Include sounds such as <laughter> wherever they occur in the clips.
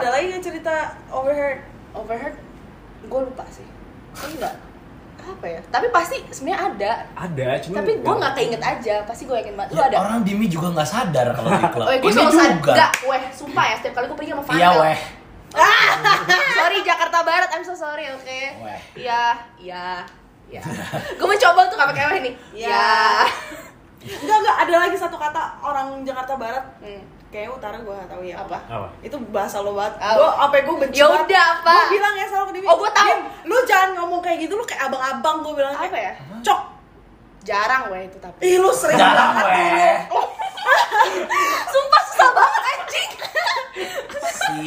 ada lagi nggak cerita overheard overheard gue lupa sih enggak apa ya tapi pasti sebenarnya ada Ada, cuma tapi gue nggak keinget aja pasti gue yakin banget lu Ya, ada orang Dimi juga nggak sadar kalau di klub. <laughs> Oh, gue Ini selalu sadar. juga. Enggak, weh, sumpah ya, setiap kali gue pergi sama Fanda. Iya weh. <laughs> sorry Jakarta Barat, I'm so sorry, oke. Weh. Iya, iya, iya. gue mencoba untuk gak pakai weh nih. Iya. Enggak, enggak, ada lagi satu kata orang Jakarta Barat Hmm. Kayaknya utara gue gak tahu ya Apa? Apa? Itu bahasa lo banget Apa? Gue apa gue benci Ya udah, apa? Gue bilang ya selalu ke Oh, gua tahu. "Dim, Lu jangan ngomong kayak gitu, lu kayak abang-abang Gue bilang Apa kayak, ya? Cok Jarang weh itu tapi. Ih lu sering Jarang banget weh. <laughs> Sumpah susah banget anjing. Si,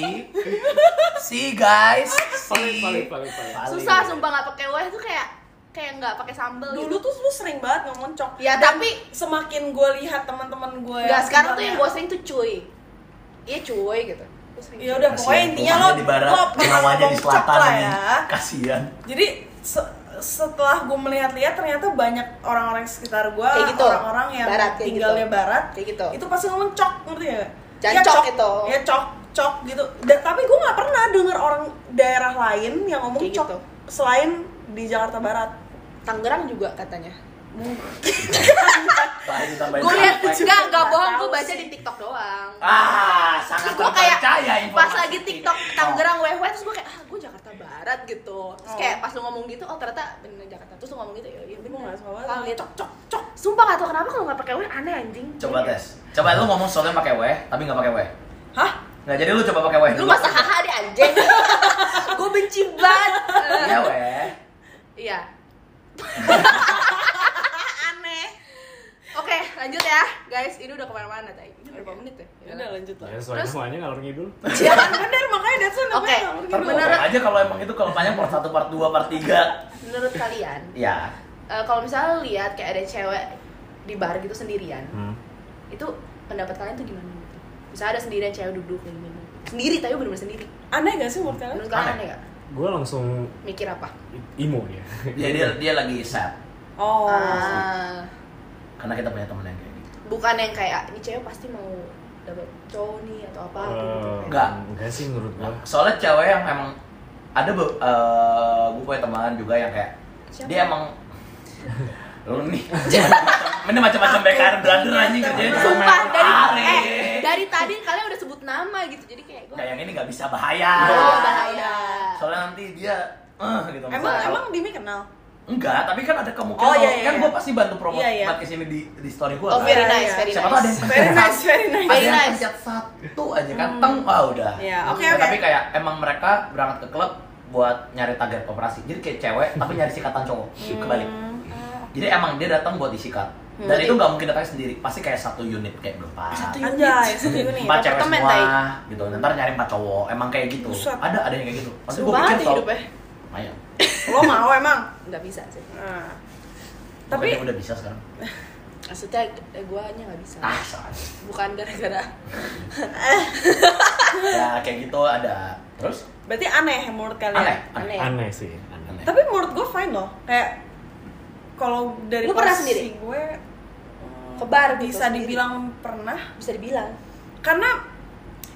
si guys, Paling, si. paling, paling, paling. Paling. Susah sumpah nggak pakai weh itu kayak kayak nggak pakai sambel Dulu gitu. tuh lu sering banget ngomong cok Ya, Dan tapi- Semakin gue lihat teman-teman gue Enggak, sekarang tuh yang gue sering tuh cuy. Iya cuy gitu. Gua sering Ya cuy. udah pokoknya intinya lo di barat, lo nyawanya di cok selatan lah ya Kasihan. Jadi se- setelah gue melihat-lihat ternyata banyak orang-orang sekitar gue Kayak gitu. orang-orang yang Barat, kayak tinggalnya gitu. barat Kayak gitu. itu pasti ngomong cok ngerti ya Jangan ya, cok itu. ya cok cok gitu Dan, tapi gue nggak pernah denger orang daerah lain yang ngomong Kayak cok gitu. selain di Jakarta Barat Tangerang juga katanya. Gue lihat enggak Nggak bohong, gue baca sih. di TikTok doang. Ah, sangat gue kayak pas lagi TikTok Tangerang wewe terus gue kayak ah gue Jakarta Barat gitu. Terus Oh. kayak pas lu ngomong gitu oh ternyata bener Jakarta. Terus lu ngomong gitu ya iya gue bener. suka banget Valid. cok cok cok Sumpah gak tau kenapa kalau nggak pakai W aneh anjing. Coba tes. Coba lu ngomong soalnya pakai weh, tapi nggak pakai weh. hah Nggak jadi lu coba pakai weh. Lu masa haha deh anjing. <laughs> gue benci banget. Iya weh. Iya. <laughs> aneh Oke, lanjut ya, guys. Ini udah ke mana-mana tadi. Ini berapa menit ya? Ya udah lanjut lah Ya, Terus? namanya ngalor ngidul. <laughs> kan bener makanya that's why Oke. lu Menurut- aja kalau emang itu kalau panjang part 1, part 2, part 3. Menurut kalian, Ya. eh, kalau misalnya lihat kayak ada cewek di bar gitu sendirian, Hmm. itu pendapat kalian tuh gimana? gitu? Misalnya ada sendirian cewek duduk kayak gini. Sendiri, tapi bener-bener sendiri. aneh gak sih menurut kalian Menurut kalian Aneh. aneh gak? Gue langsung Mikir apa? imo dia. Dia dia, dia lagi sad oh Ah, karena kita punya temen yang kayak gitu. bukan yang kayak ini cewek pasti mau dapet cowok nih atau apa gitu. Eh, Enggak. Enggak sih menurut gue. Soalnya cewek yang emang ada be- eh gue punya teman juga yang kayak Siapa? dia emang <laughs> lu nih <laughs> ini macam-macam BKR brother anjing kerjanya Sumpah dari eh, dari tadi kalian udah sebut nama gitu. Jadi kayak gue Kayak yang ini nggak bisa bahaya Oh, bahaya. soalnya nanti dia eh gitu emang Misalnya kalau- emang Dimi kenal enggak tapi kan ada kemungkinan Oh, iya, iya, kan iya. gue pasti bantu promote Iya, iya. buat ke sini di di story gue Oh, kan. very Iya, nice, iya. very siapa tuh ada nice. yang very nice very nice ada Very yang nice. pencet satu aja kan teng ah udah Iya, oke, Nah, oke. tapi kayak emang mereka berangkat ke klub buat nyari target operasi jadi kayak cewek tapi nyari sikatan cowok kebalik jadi emang dia datang buat disikat Hmm, dan itu nggak mungkin datang sendiri. Pasti kayak satu unit kayak berempat Satu anjay satu unit. empat cewek semua Tai. gitu. Ntar nyari empat cowok. Emang kayak gitu. Buset. ada ada yang kayak gitu. Pasti banget pikir ya tau- lumayan. <laughs> Lo mau emang? Nggak bisa sih. nah. tapi udah bisa sekarang. <laughs> Maksudnya eh, gue nya nggak bisa. ah soalnya Bukan gara-gara. <laughs> Ya kayak gitu ada. Terus? Berarti aneh menurut kalian? Aneh aneh. Aneh. Sih. Aneh. Aneh. tapi menurut gue fine loh. Kayak kalau dari Lu pernah sendiri? gue hmm, Ke bar gitu, bisa sendiri? dibilang pernah bisa dibilang. karena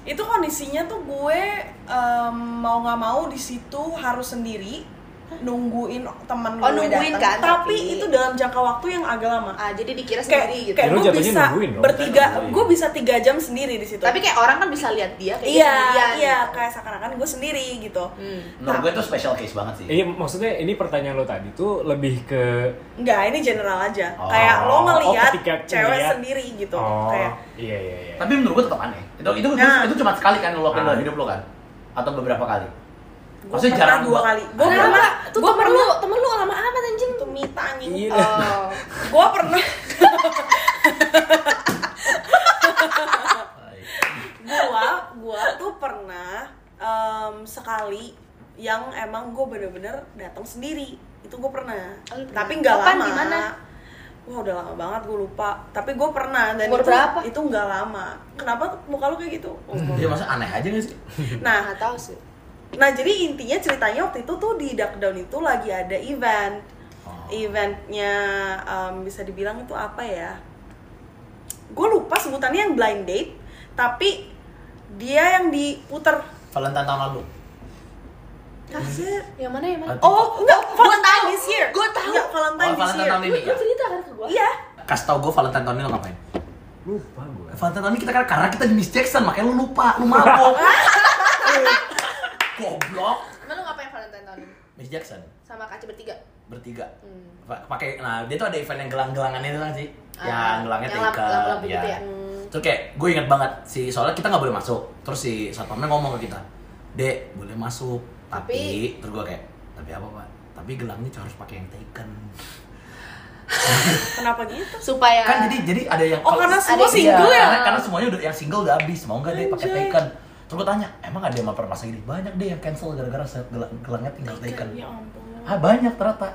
itu kondisinya tuh gue em, mau nggak mau di situ harus sendiri nungguin teman Oh, gue nungguin datang kan, tapi, tapi- itu dalam jangka waktu yang agak lama Ah, jadi dikira kayak sendiri gitu. kayak Ya, gue bisa nungguin dong, bertiga kan gue bisa tiga jam sendiri di situ Tapi kayak orang kan bisa lihat dia kayak iya sendirian iya gitu. kayak seakan-akan gue sendiri gitu Hmm. menurut gue itu special case banget sih Iya, maksudnya ini pertanyaan lo tadi tuh lebih ke Enggak, ini general aja. Oh. Kayak lo ngelihat Oh, cewek ngeliat. sendiri gitu. oh, Kayak iya iya iya. tapi menurut gue tetap aneh itu itu Nah. itu cuma sekali kan lo lakuin Ah. dalam hidup lo kan atau beberapa kali gue Maksudnya pernah jarang dua kali. Gue Kenapa? pernah, Tuh gue temen pernah lu, temen lu lama amat anjing. itu mita anjing. Iya. Oh. Gue pernah, gua, gua tuh pernah em, sekali yang emang gue bener-bener datang sendiri. Itu gue pernah. Oh, pernah? Tapi nggak Kapan, lama. di mana? Wah udah lama banget gue lupa. Tapi gue pernah dan Umur itu berapa? itu nggak lama. Kenapa muka lu kayak gitu? Umur. Iya masa aneh aja gak sih? Nah, Nggak tahu sih. Nah jadi intinya ceritanya waktu itu tuh di Duckdown itu lagi ada event Oh. Eventnya em, bisa dibilang itu apa ya Gue lupa sebutannya yang blind date Tapi dia yang diputer Valentine tahun lalu. Kasih. Yang mana yang mana? Oh, enggak, gua Valentine tahu. this year. Gua tahu. Enggak, Valentine Oh, this Valentine year. tahun ini Lu ya. cerita kan ke gua? Iya. Kasih tau gue Valentine tahun ini lo ngapain? Lupa gue. Valentine tahun ini kita kan karena kita di Miss Jackson makanya lu lupa, lu mabok. <laughs> Goblok. Emang lu ngapain Valentine tahun ini? Miss Jackson Sama kaca bertiga? bertiga. Hmm. Pa- Pakai nah dia tuh ada event yang gelang-gelangan itu kan sih. Ah, yang gelangnya yang lamp- tika. lampu-lampu gitu ya? Terus kayak gue inget banget si soalnya kita nggak boleh masuk. Terus si satpamnya ngomong ke kita, "Dek, boleh masuk." Tapi, Tapi- terus gue kayak, "Tapi apa, Pak?" Tapi gelangnya harus pakai yang taken. Kenapa gitu? Supaya Kan jadi jadi ada yang Oh, karena semua single ya? Karena, karena semuanya udah yang single udah habis. Mau nggak deh pakai taken? Terus gue tanya, "Emang ada yang maper pas gini?" Banyak deh yang cancel gara-gara gelang, gelangnya tinggal taken. Ya ampun. Ah, banyak ternyata.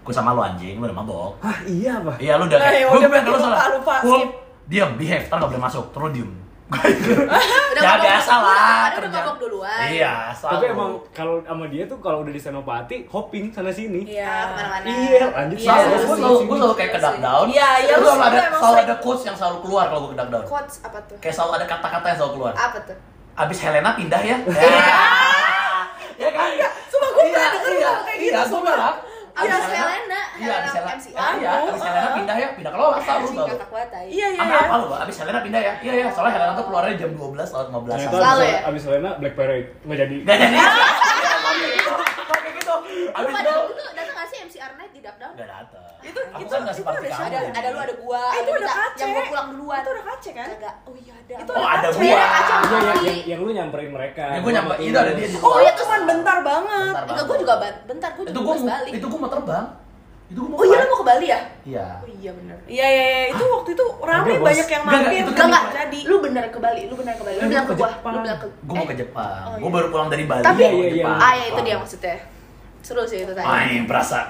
Gue sama lu anjing, lu udah mabok. Hah iya apa? Iya lu udah kayak, udah, gue bilang berarti kalau lupa, salah. lupa, Cool, skip. diam, behave, ntar gak boleh masuk, terus diem. <laughs> Udah ya biasa lah udah- mabok duluan. Iya, selalu. Tapi emang kalau sama dia tuh kalau udah di Senopati hopping sana sini. Iya. Ah, ke mana-mana. Iya, lanjut Iya, selalu, iya, gue sih. selalu, gue selalu kayak ke duck down. Iya, iya, lu selalu ada, selalu ada quotes yang selalu keluar kalau gue ke duck down. Quotes apa tuh? Kayak selalu ada kata-kata yang selalu keluar. Apa tuh? Abis Helena pindah ya. Ya <laughs> kan? Sumpah, gua iya, pernah denger iya, kayak gitu, iya, gue sumpah. bilang. Abis Abis Helena, Iya, abis Helena Helena. MCR. Iya, abis Helena pindah ya, pindah ke Lola, selalu. kakak banget tai. Iya, iya, iya. apa lu? Abis Helena pindah ya? Iya, iya, soalnya Helena tuh keluarnya jam 12 lewat 15 Ternyata Selalu abis, ya? abis Helena Black Parade nggak jadi. Gak jadi. <laughs> Gitu, gitu. Abis itu waktu itu datang gak sih MCR Night di Duck Down? Gak datang. Itu- Aku itu- kan nggak itu seperti ada kamu. Ada ada lu ada gua, Eh, itu ada kita kace. yang gua pulang duluan. Itu ada kace kan? Kagak. Oh iya ada. Itu Oh, ada gua. Iya, sama yang, yang, yang lu nyamperin mereka. Ya, gua nyampe- itu ada dia di Oh iya, cuman bentar banget. Bentar Enggak, banget. gua juga bentar gua juga gua balik. itu gua mau terbang. Itu gua mau. Oh iya lu mau ke Bali ya? Iya. Oh iya bener. Iya, iya, iya. Itu waktu itu rame banyak yang mampir. itu Enggak enggak. jadi. Lu bener ke Bali, lu bener ke Bali. Lu bilang gua ke gua, Jepang. lu bilang ke Gua mau eh, ke Jepang. Oh, Gua iya. baru pulang dari Bali. Tapi Iya, iya, iya. Ah ya itu dia maksudnya. Seru sih itu tadi. Ah, ini berasa,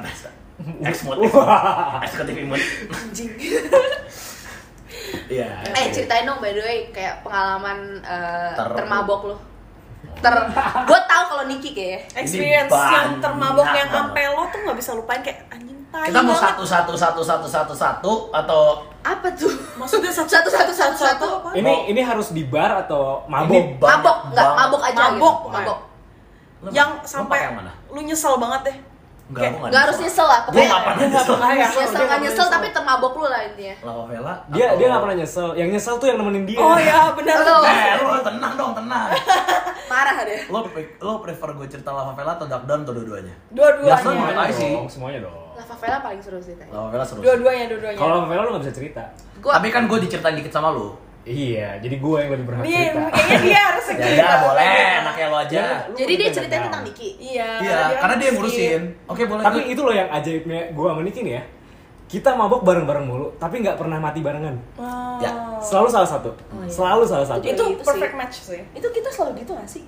mood, eksekutif mood. Anjing. Iya. Eh ceritain dong by the way kayak pengalaman eh, Ter- termabok lu. Ter gua tahu kalau Niki kayaknya. Experience Ini yang termabok yang sampai lo tuh nggak bisa lupain kayak anjing tai Kita mau banget. satu satu satu satu satu satu atau Apa tuh? Maksudnya satu Satu, satu, satu, satu. apa? Ini ini harus di bar atau mabok? Mabok, enggak banget. mabok aja Mabok. gitu. Mabok. Yang sampai pakai yang mana? lu nyesel banget deh. Enggak, Enggak harus nyesel lah, pokoknya nggak pernah nyesel. pernah ya. nyesel nggak nyesel tapi termabok lu lah intinya. Lava Vela Dia atau- dia nggak pernah nyesel. Yang nyesel tuh yang nemenin dia. Oh ya benar. Lo Eh, lu tenang dong, tenang. marah deh. Lo lo prefer gue cerita Lava Vela atau Dark Down atau dua-duanya? Dua-duanya. Semuanya. semuanya Makasih sih. dong, semuanya dong. Lah Favela paling seru sih tadi. Lava Vela seru. sih. Dua-duanya, dua-duanya. Kalau Vela lu nggak bisa cerita. Gua Tapi kan gue diceritain dikit sama lu. Iya, jadi gue yang lebih berhak Iya, cerita. kayaknya dia harus <laughs> Ya cerita. ya boleh, enaknya lo aja. Ya, lu jadi dia gagal. tentang Niki. Iya. Iya, karena dia yang ngurusin. Oke, boleh. Tapi Gue- itu loh yang ajaibnya gue sama Niki nih ya. Kita mabok bareng-bareng mulu, tapi nggak pernah mati barengan. Oh. Ya. Selalu salah satu. Oh, iya. Selalu salah satu. Itu Itu perfect sih. match sih. Itu kita selalu gitu gak sih?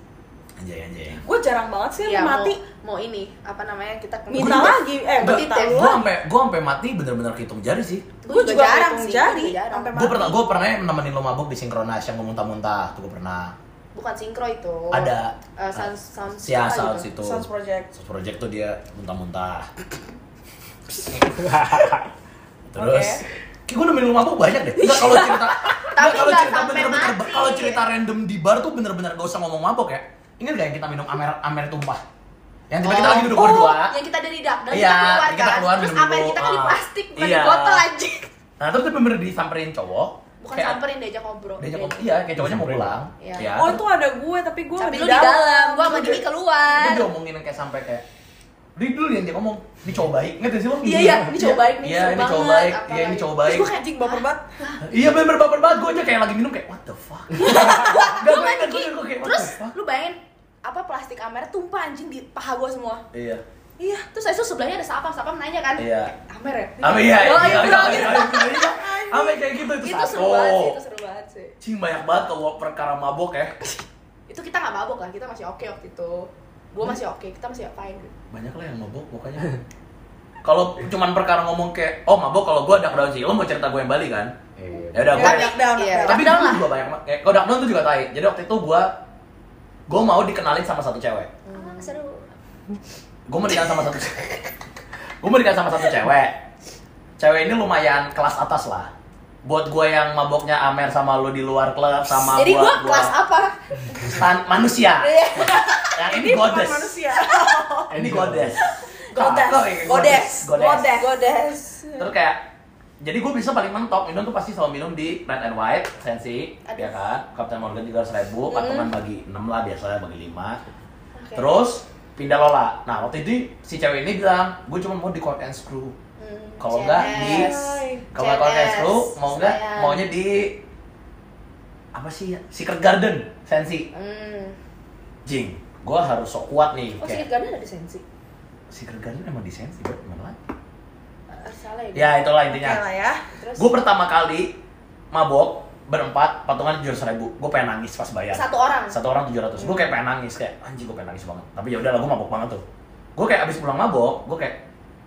Anjay anjay. Gue jarang banget sih Ya, mau, mati. mau ini apa namanya kita Minta lagi, eh minta Gue lu Gue sampai gue sampai mati bener-bener hitung jari sih. Gue juga jarang sih, jari, juga Gue pernah gue pernah nemenin lo mabok di Synchronize yang muntah-muntah. Tuh gue pernah. Bukan sinkro itu. Ada. Eh, sound sound Ya, sound situ. Sounds Project. Sounds Project tuh dia muntah-muntah. <laughs> Terus Kayak gue nemenin lo mabok banyak deh. Enggak kalau <laughs> cerita Tapi enggak, kalau cerita bener-bener kalau cerita random di bar tuh bener-bener gak usah ngomong mabok ya. Ingat gak yang kita minum amer amer tumpah? Yang kita, kita Oh, lagi duduk oh, berdua. Yang kita dari dak dan Iya, kita keluar kita kan. keluar Terus dulu. kita kan di Ah. plastik bukan Iya. di botol aja. Nah, terus bener disamperin cowok. Bukan Kayak- samperin diajak ngobrol. Dia cowok, iya, kayak cowoknya mau pulang. Iya. Ya. Oh itu ada gue tapi gue Tapi lu di dalam, gua sama Dini keluar. Dia diomongin kayak sampai kayak Dia dulu yang dia ngomong, ini cowok baik, ngerti sih lo? Iya, iya, ini cowok baik nih, Iya, ini cowok baik, iya ini cowok Terus baik gue kayak anjing baper banget. Iya bener baper banget, gue aja kayak lagi minum kayak, what the fuck Gak, gue kan gue Niki. gue kayak, what Terus the fuck lu bayangin apa plastik Amer tumpah anjing di paha gua semua. Iya Iya, terus saya sebelahnya ada sapam, sapam nanya kan. Iya. Amer ya? Apa iya, iya, Oh, iya, bro, iya, gitu. iya, iya, Apa kayak gitu, itu Itu seru banget sih, itu seru banget sih. Cing banyak banget kalau perkara mabok ya Itu kita nggak mabok lah, kita masih oke waktu itu. Gua masih oke, kita masih fine gitu. Banyak lah yang mabok pokoknya <laughs> Kalau cuman perkara ngomong kayak, oh mabok kalau gue dark down sih, lo mau cerita gue yang Bali kan? Iya. Ya udah, gue dark down, iya, dark tapi down gue lah. juga banyak banget. Kayak kalau dark down tuh juga tai. Jadi waktu itu gue gue mau dikenalin sama satu cewek. Ah, seru. Gue mau dikenal sama satu <laughs> gue mau dikenal sama satu cewek. Cewek ini lumayan kelas atas lah. Buat gue yang maboknya Amer sama lo di luar klub sama Jadi gua, gue kelas apa? stan manusia. Iya. yang ini, goddess. manusia. <laughs> Ini goddess. Goddess. Cakep ya, Goddess. Goddess. Godes. Terus kayak jadi gue bisa paling mentok minum tuh pasti selalu minum di red and white sensi Aduh. ya kan Captain Morgan tiga ribu Hmm. patungan bagi 6 lah biasanya bagi 5 Oke. terus pindah lola nah waktu itu si cewek ini bilang gue cuma mau di court and screw kalau enggak di kalau nggak court and screw CS. mau enggak maunya di apa sih ya? Secret Garden sensi. Hmm. jing gue harus sok kuat nih Oh, kayak Secret Garden ada sensi. Secret Garden emang di sensi bro. Gimana lagi Ah, salah ya. ya itulah intinya. Lah ya. Terus? Gue pertama kali mabok berempat patungan tujuh ribu. Gue pengen nangis pas bayar. Satu orang. satu orang tujuh ratus. Gue kayak pengen nangis kayak anjing gue pengen nangis banget. Tapi ya udahlah gue mabok banget tuh. Gue kayak abis pulang mabok gue kayak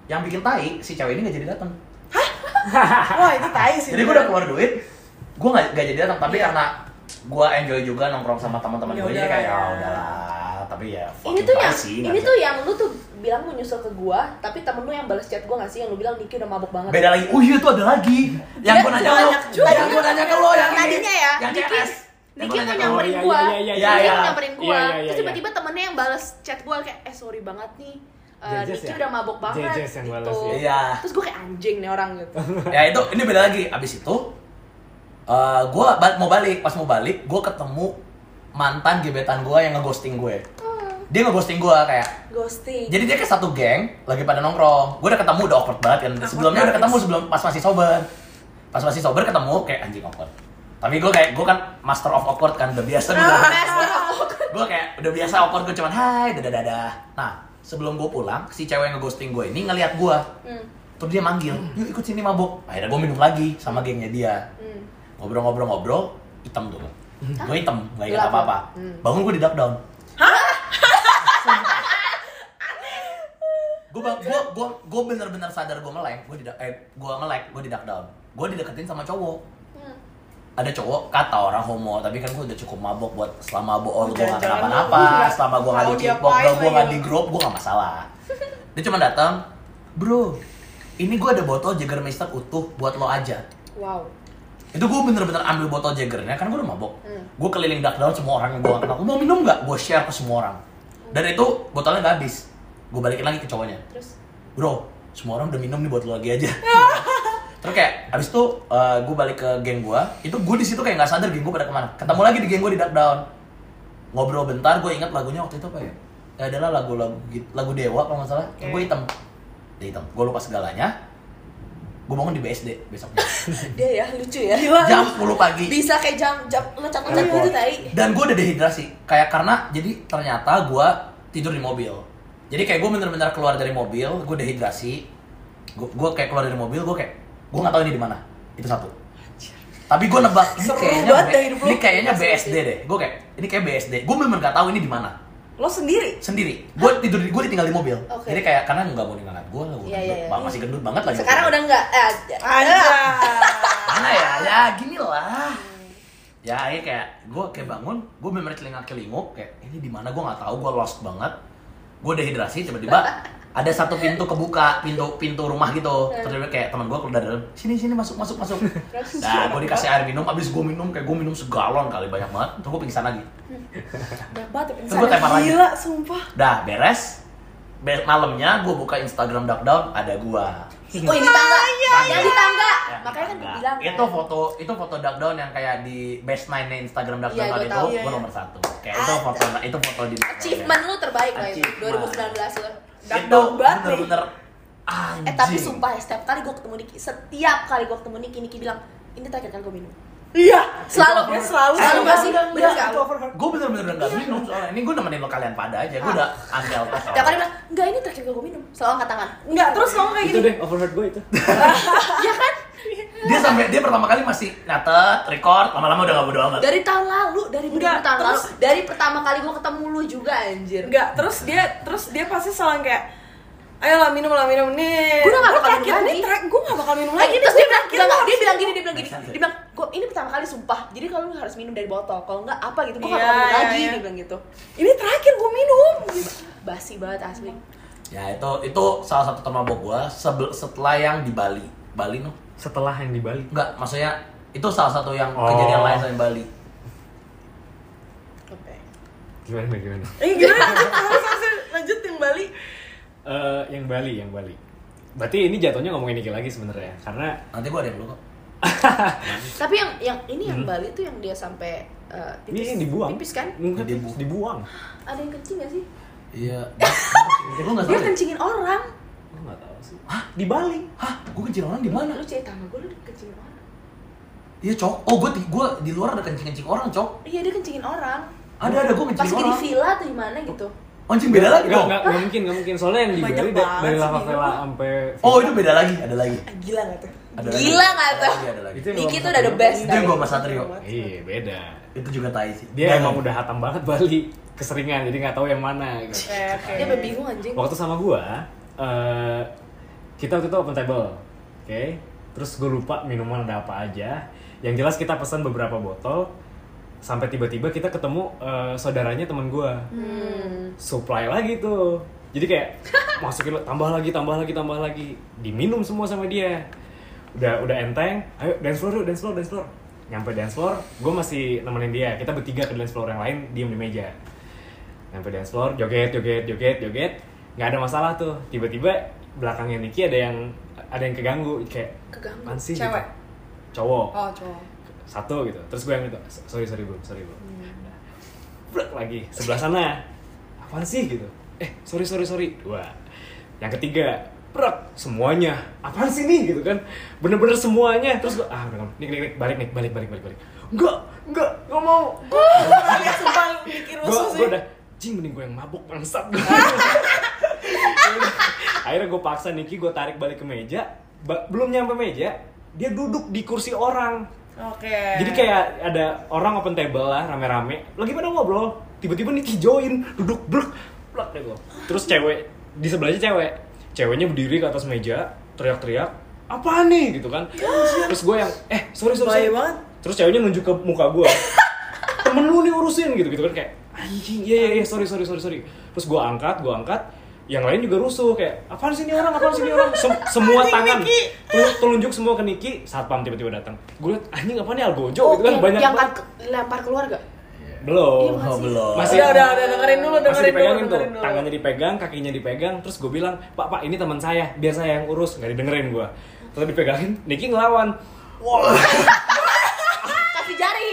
yang bikin tai si cewek ini gak jadi datang. <laughs> Wah, itu tai sih. jadi gue udah keluar duit gue gak, gak jadi datang tapi Iya. karena gue enjoy juga nongkrong sama teman-teman Ya gue jadi kayak ya ya. udahlah tapi ya Ini tuh yang sih, ini nggak tuh yang lu tuh bilang mau nyusul ke gua, tapi temen lu yang balas chat gua gak sih? Yang lu bilang Niki udah mabuk banget. beda lagi. Oh iya tuh ada lagi. Yang gue nanya lo yang gue nanya ke lo yang Tadinya ya, yang Niki CS Yang Niki gua mau nyamperin iya, gua, iya, iya, iya, Niki iya. mau nyamperin gua, Iya, iya, iya, terus iya. tiba-tiba temennya yang balas chat gua kayak eh sorry banget nih, Niki ya? udah mabuk banget Jejes yang balas gitu. ya? Iya. Terus gua kayak anjing nih orang gitu. <laughs> ya itu ini beda lagi abis itu eh gue mau balik pas mau balik gue ketemu mantan gebetan gue yang ngeghosting gue dia ngeghosting gue kayak Ghosting. jadi dia kayak satu geng lagi pada nongkrong gue udah ketemu udah awkward banget kan sebelumnya udah ketemu sebelum pas masih sober pas masih sober ketemu kayak anjing awkward tapi gue kayak gue kan master of awkward kan udah biasa gue gue kayak udah biasa awkward gue cuman hai dadah dadah nah sebelum gue pulang si cewek yang ngeghosting gue ini ngeliat gue Hmm. terus dia manggil yuk ikut sini mabuk. Akhirnya gue minum lagi sama gengnya dia. Hmm. ngobrol-ngobrol-ngobrol hitam tuh. Gue hitam nggak ingat Gelap, apa-apa. Hmm. bangun gue di duck down. Gue bang gue gue gue bener-bener sadar gue melek gue di eh gue melek gue di duck down. Gue dideketin sama cowok. Hmm. Ada cowok kata orang homo tapi kan gue udah cukup mabok buat selama bohong gue gak kenapa-napa selama gue gak dicipok diapain gue gak di grup gue gak masalah. Dia cuma datang bro ini gue ada botol Jägermeister utuh buat lo aja. Wow. itu gue bener-bener ambil botol Jaggernya kan gue udah mabok. Hmm. gue keliling duck down semua orang yang gue kenal. Mau minum nggak? Gue share ke semua orang. Dan itu botolnya nggak habis. Gue balikin lagi ke cowoknya. Terus? Bro semua orang udah minum nih buat lo lagi aja <laughs> terus kayak abis itu gue balik ke geng gue itu gue di situ kayak nggak sadar geng gue pada ke mana. Ketemu lagi di geng gue di duck down ngobrol bentar gue ingat lagunya waktu itu apa ya? Ya adalah lagu-lagu gitu- lagu dewa kalau nggak salah. Oke. gue hitam. Dia hitam. Gue lupa segalanya. Gue bangun di BSD besoknya. <laughs> Dia ya lucu ya. Gila. jam 10 pagi. Bisa kayak jam jam lecat-lecat Repot. gitu tai. dan gue udah dehidrasi. Kayak karena jadi ternyata gue tidur di mobil. Jadi kayak gue bener-bener keluar dari mobil gue dehidrasi. Gue kayak keluar dari mobil gue kayak gue nggak tahu ini di mana. Itu satu. Tapi gue nebak ini kayaknya lu. ini kayaknya BSD deh. Gue kayak ini kayak BSD gue bener-bener gak tahu ini di mana. Lo sendiri? sendiri. Gue tidur di gue ditinggal di mobil. Oke. jadi kayak karena nggak mau ngangkat gue lah gue iya, iya. masih gendut banget lagi. Sekarang udah enggak. Eh, Aja. mana ya? Ya gini lah. Ya ini kayak gue kayak bangun gue bener celingak kelinguk kayak ini di mana? Gue nggak tahu gue lost banget. Gue dehidrasi tiba-tiba ada satu pintu kebuka pintu pintu rumah gitu terus tiba-tiba kayak teman gue keluar dari dalam sini sini masuk masuk masuk nah gue dikasih air minum abis gue minum kayak gue minum segalon kali banyak banget terus gue pingsan lagi ya terus pingsan. gue tepar lagi Gila, sumpah. dah beres Be- malamnya gue buka Instagram Duck Down ada gue Oh ini tangga. Yang di tangga. Ya, Makanya kan gue bilang. itu foto itu foto duck down yang kayak di best nine Instagram duck Iya, down gua itu. Iya, gue iya. nomor satu kayak itu foto itu foto di Achievement lu terbaik lah itu. Achievement. 2019 lu. Itu bener-bener Eh tapi anjing. sumpah ya, setiap kali gue ketemu Niki, setiap kali gue ketemu Niki, Niki bilang, ini terakhir kan gue minum. Iya. Selalu. Dia selalu. Selalu selalu. gak sih? Bener gak? gue bener-bener udah gak minum soalnya ini gue nemenin lo kalian pada aja gue udah ambil tes Setiap kali bilang, enggak ini terakhir gue minum. Selalu angkat tangan. Enggak, terus kamu kayak itu gini. deh overheard gue itu <laughs> Iya kan? Dia sampai dia pertama kali masih nyatet record lama-lama udah gak bodo amat Dari tahun lalu, dari Enggak, tahun lalu, terus- dari pertama kali gue ketemu lu juga anjir. Enggak, terus dia terus dia pasti selalu kayak Ayolah minum lah minum nih. Gua udah gak Gua bakal minum ini lagi. terakhir gue gak bakal minum Lagi terus dia bilang, terakhir enggak, gua enggak, dia bilang gini, minum. dia bilang gini, dia bilang, gue ini pertama kali sumpah, jadi kalau lu harus minum dari botol, kalau enggak apa gitu, gue gak Iya, bakal minum iya, lagi, iya. dia bilang gitu. Ini terakhir gue minum. Basi banget asli. ya itu itu salah satu teman gue setelah yang di Bali Bali noh setelah yang di Bali. Enggak, maksudnya itu salah satu yang Oh. kejadian lain selain Bali. Oke. Gimana gimana? Eh gimana? Harus harus lanjut yang Bali. Eh, yang Bali, yang Bali. Berarti ini jatuhnya ngomongin Niki lagi sebenarnya karena Nanti gua ada yang lu kok. <laughs> Tapi yang yang ini yang Bali tuh yang dia sampai uh, ini pipis, yang dibuang. Pipis kan? Enggak, Dibu- dibuang. Ada yang kencing gak sih? Iya. Ya, Dia deh. kencingin orang. Gue nggak tahu sih. Hah? Di Bali? Hah? Gua kencing orang di mana? Lu cerita sama gue lu kencingin orang. Iya, Cok. Oh, gua di, gua di luar ada kencing-kencing orang, Cok. Iya dia kencingin orang. Ada ada gua Pas kencing lagi di orang. villa atau di mana gitu. Anjing beda lagi dong. nggak, nggak mungkin, nggak mungkin. Soalnya yang di Bali dari lava gitu. vela sampai Oh, itu beda lagi, ada lagi. Ah, Gila gak tuh? Ada Gila lagi. nggak tuh? Ada lagi, ada lagi. Itu yang Niki gua tuh udah the best. Itu yang gua Mas Satrio. Iya, beda. Itu juga tai sih. Dia emang udah hatam banget Bali keseringan, jadi nggak tahu yang mana gitu. Oke oke. Dia bingung anjing. Waktu sama gua, eh, kita waktu itu open table, oke? Terus gue lupa minuman ada apa aja. Yang jelas kita pesan beberapa botol. Sampai tiba-tiba kita ketemu eh, saudaranya teman gua. Hmm. Supply lagi tuh. Jadi kayak <laughs> masukin tambah lagi, tambah lagi, tambah lagi. Diminum semua sama dia. Udah udah enteng. Ayo dance floor yuk, dance floor, dance floor. Nyampe dance floor, gue masih nemenin dia. Kita bertiga ke dance floor yang lain, diem di meja. Nyampe dance floor, joget, joget, joget, joget. Nggak ada masalah tuh. Tiba-tiba belakangnya Niki ada yang ada yang keganggu kayak Keganggu? "Apaan sih?" Cewek? gitu. Cowok. Oh cowok. satu gitu. Terus gue yang itu sorry sorry bro sorry bro Brek lagi. Sebelah sana apaan sih? Gitu. Eh sorry sorry sorry. Dua. Yang ketiga Brek semuanya. Apaan sih nih? Gitu kan. Bener-bener semuanya. Terus gue ah udah nih nih nih balik nih balik balik balik balik. Enggak enggak nggak mau. Kalian <laughs> sumpah mikir gue gue udah jing mending gue yang mabuk bangsat <laughs> akhirnya gue paksa Niki gue tarik balik ke meja. Ba- belum nyampe meja dia duduk di kursi orang. Oke. jadi kayak ada orang open table lah rame-rame. Lagi pada ngobrol. Tiba-tiba Niki join duduk blek blek gitu terus cewek di sebelahnya cewek. Ceweknya berdiri ke atas meja teriak-teriak apa nih? Gitu kan. Terus gue yang eh sorry sorry, sorry. terus ceweknya nunjuk ke muka gue temen lu nih urusin gitu gitu kan kayak anjing iya iya iya sorry sorry sorry sorry. Terus gue angkat gue angkat yang lain juga rusuh kayak apaan sih ini orang? Apaan sih ini orang? Sem- <laughs> semua tangan Niki. tel- telunjuk semua ke Niki. Satpam tiba-tiba datang gue liat anjing apa nih algojo Oh, gitu kan yang, banyak yang banget. kan lempar keluar gak? belum. Iya, Oh, belum. masih Udah, udah, udah, dengerin dulu, masih dengerin dulu, dipegangin tuh. dengerin dulu. tangannya dipegang kakinya dipegang terus gue bilang pak pak ini teman saya biar saya yang urus. Nggak didengerin gue terus dipegangin Niki ngelawan. Wah. <laughs> Kasih jari,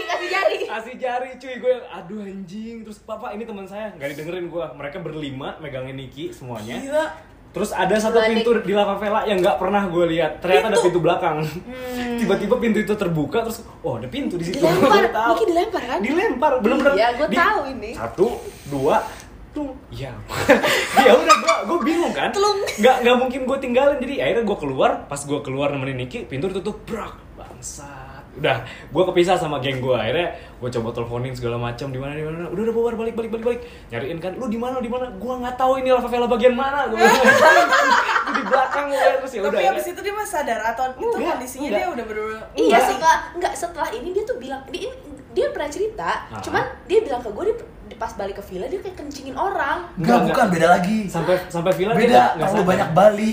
kasih jari. cuy. Gue yang aduh anjing. Terus papa ini teman saya. Nggak didengerin gue mereka berlima megangin Niki semuanya. Gila. terus ada satu pintu di lava vela yang nggak pernah gue lihat. Ternyata ada pintu? belakang. Hmm. tiba-tiba pintu itu terbuka terus oh ada pintu di situ. Dilempar, Gue tahu. Niki dilempar kan? dilempar. Bener-bener Iya, gua Di- tahu ini. satu dua tung. Ya <laughs> ya udah gue gue bingung kan? Telung. nggak nggak mungkin gue tinggalin. Jadi akhirnya gue keluar. Pas gue keluar nemenin Niki pintu ditutup brak. Bangsat udah gue kepisah sama geng gue akhirnya gue coba teleponin segala macam. Di mana di mana? Udah udah bubar balik balik balik balik. Nyariin kan lu di mana di mana? Gue nggak tahu ini lava vela bagian mana. Gue di belakang gue terus ya udah Tapi abis itu dia masih sadar atau itu Enggak, kondisinya enggak. dia udah bener-bener Iya setelah enggak setelah ini dia tuh bilang dia dia pernah cerita, cuman dia bilang ke gue dia pas balik ke villa dia kayak kencingin orang. Enggak, Enggak, bukan beda lagi. sampai sampai villa dia Beda, terlalu sadar. banyak Bali.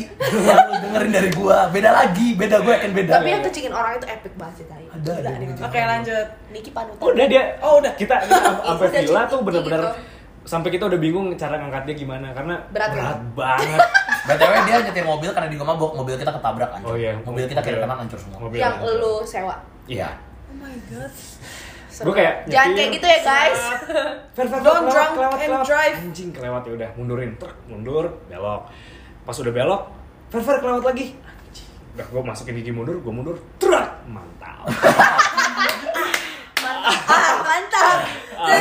dengerin dari gua. Beda lagi, beda gue yakin beda. Tapi yang kencingin orang itu epic banget sih tadi. Ada, ada dia. kencingin. Oke lanjut Niki panutan. udah dia Oh, udah. kita <laughs> sampai villa tuh bener-bener gitu. sampai kita udah bingung cara ngangkatnya gimana karena Berat ya? banget <laughs> BTW dia nyetir mobil karena di gua mabok, mobil kita ketabrak hancur. Oh iya. Mobil kita kiri Mobil. kanan hancur semua. Mobil yang hancur. lu sewa. iya Oh my god Seru. Gua kayak Jangan kayak gitu ya guys. <laughs> Fer, fer, Don't kelewat, drunk kelewat, and kelewat. drive. Anjing kelewat ya udah mundurin, truk mundur, belok. Pas udah belok, Fer, Fer kelewat lagi. Anjing. Udah gue masukin gigi mundur, gue mundur, truk, mantap. Ah, <laughs> mantap. Eh,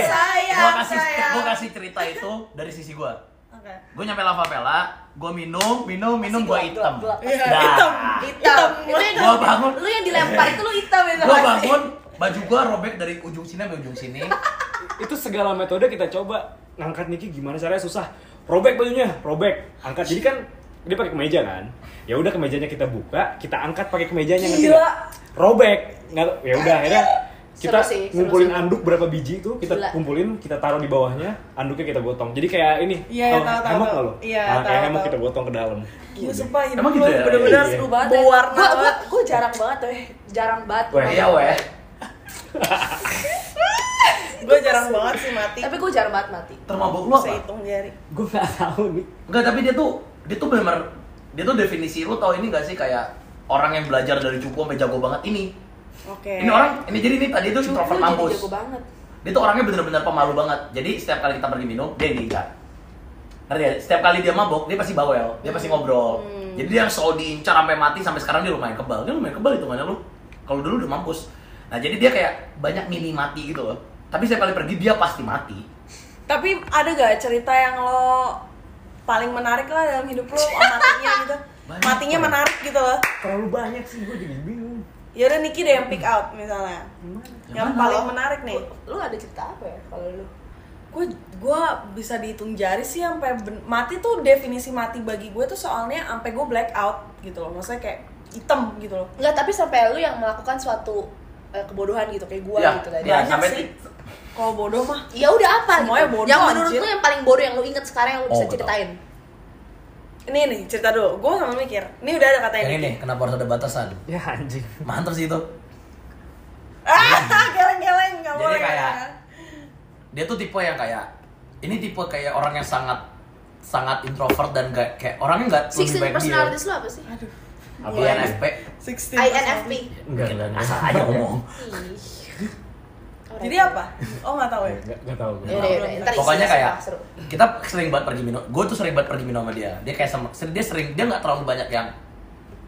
Sayang, gua kasih sayang. gua kasih cerita itu dari sisi gua. Oke Gue nyampe lava vela, gue minum, minum, minum, gue hitam. Iya, Dah. hitam. Hitam. Yang Gua bangun. Lu yang dilempar itu lu hitam itu. Gue bangun, baju gue robek dari ujung sini sampai ujung sini. <laughs> Itu segala metode kita coba ngangkat Niki gimana caranya susah. Robek bajunya, robek, angkat. Jadi kan dia pakai kemeja kan. Ya udah kemejanya kita buka, kita angkat pakai kemejanya ngerti? Robek, nggak ya udah akhirnya kita Seru sih, seru ngumpulin sih. anduk berapa biji itu kita Gila. kumpulin kita taruh di bawahnya anduknya kita gotong jadi kayak ini Iya, iya, tau tahu, tahu, hemok lo Iya, nah, kayak hemok kita gotong ke dalam Gila sumpah hidup Emang gitu ya? bener-bener Iya. seru banget ya. berwarna Gua- gua banget. gue jarang banget tuh jarang banget Weh. Iya weh. Gue jarang banget sih mati. tapi gue jarang banget mati Termabuk lu apa? hitung jari. gue nggak tahu nih Enggak, tapi dia tuh dia tuh benar dia tuh definisi lu tau ini gak sih kayak orang yang belajar dari cupu sampai jago banget ini. Oke. Ini orang ini jadi nih tadi itu introvert jadi mampus. jago banget Dia tuh orangnya bener-bener pemalu banget. Jadi setiap kali kita pergi minum, dia ninja. Ngerti ya? Setiap kali dia mabok, dia pasti bawel, dia pasti ngobrol. Hmm. Jadi dia yang selalu diincar sampai mati sampai sekarang dia lumayan kebal. Dia lumayan kebal itu lu. Kalau dulu udah mampus. Nah, jadi dia kayak banyak mini mati gitu loh. Tapi setiap kali pergi dia pasti mati. Tapi ada gak cerita yang lo paling menarik lah dalam hidup lo matinya <laughs> gitu? Banyak, Matinya Pak. menarik gitu loh. terlalu banyak sih gue jadi bingung Ya udah Niki deh yang pick out misalnya. Yang mana? paling menarik nih. lu ada cerita apa ya kalau lu Gue gue bisa dihitung jari sih sampai mati tuh definisi mati bagi gue tuh soalnya sampai gue black out gitu loh. Maksudnya kayak hitam gitu loh. Enggak, tapi sampai lu yang melakukan suatu eh, kebodohan gitu kayak gua Ya, gitu tadi. ya. Banyak sih. Kalau bodoh mah Ya udah apa Semuanya gitu. bodoh, yang menurut anjir. lu yang paling bodoh yang lu inget sekarang yang lu Oh, bisa betul. ceritain. ini nih cerita dulu. Gue sama mikir. Ini udah ada katanya Yang ini kenapa harus ada batasan? ya anjing Mantap sih itu. Ah, geleng-geleng nggak Jadi boleh. kayak dia tuh tipe yang kayak ini tipe kayak orang yang sangat sangat introvert dan gak kayak orangnya nggak lebih 16 baik dia. personalities lu apa sih? Aduh. Apa. INFP. 16 INFP. enggak Gila, asal aja ngomong. Jadi apa? Oh nggak tahu ya. nggak nggak tahu gue Ya udah, ya udah. Ntar isi Pokoknya kayak kita sering banget pergi minum. Gue tuh sering banget pergi minum sama dia. Dia kayak sama, dia sering dia nggak terlalu banyak yang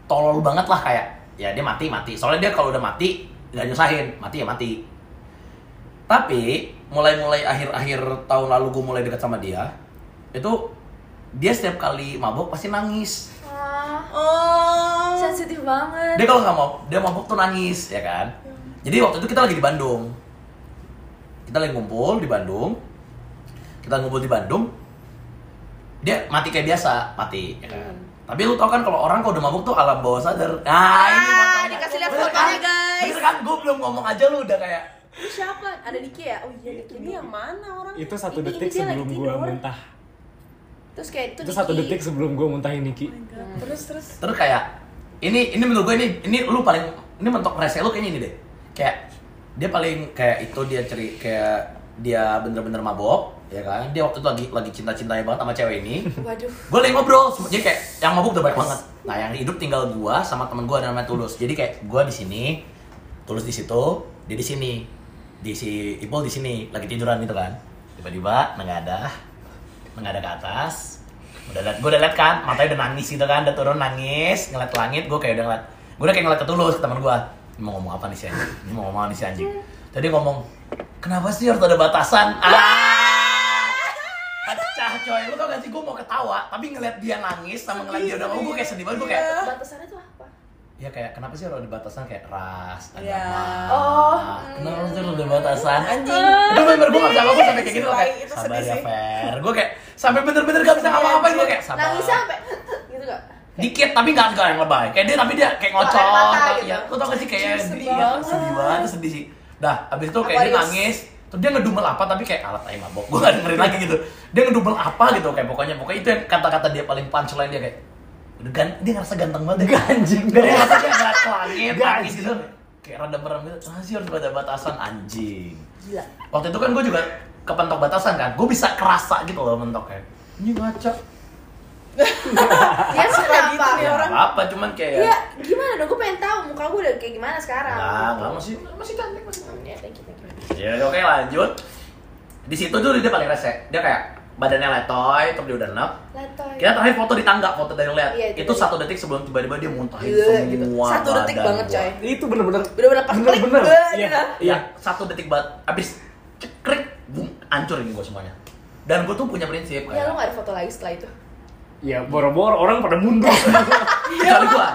tolol banget lah kayak ya dia mati mati. Soalnya dia kalau udah mati nggak nyusahin, mati ya mati. Tapi mulai-mulai akhir-akhir tahun lalu gue mulai dekat sama dia, itu dia setiap kali mabuk pasti nangis. Oh. sensitif banget. Dia kalau nggak mau, dia mabuk tuh nangis, ya kan? Jadi waktu itu kita lagi di Bandung. Kita lagi ngumpul di Bandung. Kita ngumpul di Bandung. Dia mati kayak biasa, mati, ya kan? Tapi lu tau kan kalau orang kalau udah mabuk tuh alam bawah sadar. Nah, ini Ah, fotonya. dikasih lihat fotonya, kan? guys. Bener kan? Gue belum ngomong aja lu udah kayak Ini siapa? Ada Diki ya? Oh iya Diki. Ini yang mana orang? itu satu Ini- detik ini sebelum gue tidur. Terus kayak itu itu satu detik sebelum gue muntahin Niki. Terus terus. terus kayak ini ini menurut gue ini ini lu paling ini mentok rese lu kayaknya ini deh. Kayak dia paling kayak itu dia ceri kayak dia bener-bener mabok ya kan? Dia waktu itu lagi lagi cinta-cintanya banget sama cewek ini. <laughs> Waduh. gue lagi ngobrol jadi kayak yang mabuk udah baik banget. Nah yang hidup tinggal gua sama temen gua namanya tulus. Jadi kayak gua di sini tulus di situ dia di sini. Di si Ipul di sini lagi tiduran gitu kan. Tiba-tiba mengadah mengadah ke atas. Udah liat gue udah liat kan matanya udah nangis gitu kan udah turun nangis ngeliat ke langit gue kayak udah ngeliat gue udah kayak ngeliat ke tulus ke temen gue ini mau ngomong apa nih si anjing? Ini mau ngomong apa nih si anjing? Tadi ngomong kenapa sih harus ada batasan? Ah. Pecah coy. Lu tau gak sih? Gue mau ketawa tapi ngeliat dia nangis sama ngeliat dia udah ngomong gue kayak sedih banget gue kayak Batasannya tuh apa? ya kayak kenapa sih harus ada batasan? Kayak ras agama. Ya. Oh, kenapa sih harus ada batasan? Anjing. itu bener gue gak bisa gue sampai kayak gitu Itu kayak itu sabar ya. Fer. Gue kayak sampai bener-bener gak bisa ngapa-ngapain gue kayak sabar. nangis sampai gitu gak? dikit tapi nggak nggak yang lebay. Kayak dia tapi dia kayak ngocok gitu. ya lu tau gak sih kayak Sedih banget. sedih banget. sedih sih. Dah abis itu kayak dia nangis terus dia ngedumel apa tapi kayak alat tai mabok gue gak dengerin lagi gitu. Dia ngedumel apa gitu kayak pokoknya pokoknya itu yang kata-kata dia paling punchline dia kayak udah gan dia ngerasa ganteng banget deh anjing. Dia ngerasa dia ngeliat ke langit Gak, nangis gitu. Kayak rada merem gitu. Ah sih harus ada batasan anjing. Gila. waktu itu kan gue juga kepentok batasan kan gue bisa kerasa gitu loh mentoknya ini ngaca Dia Suka gitu kenapa? nih ya orang. apa apa cuman kayak Iya, gimana dong? Gue pengen tahu muka gue udah kayak gimana sekarang. Nah, nggak masih masih cantik masih cantik. Ya, thank you, thank you. Ya oke lanjut. Di situ tuh dia paling rese. Dia kayak badannya letoy, terus dia udah enak. Letoy. Kita terakhir foto di tangga, foto dari lihat. Iya, itu itu dari- satu detik sebelum tiba-tiba dia muntahin Iya, semua gitu. Satu detik banget, coy. itu bener-bener Bener-bener bener-bener iya gitu. Iya, satu detik banget. Abis hancur ini gue semuanya. Dan gue tuh punya prinsip Ya kayak lo gak ada foto lagi setelah itu? ya boro-boro orang pada mundur kecuali <laughs> gue.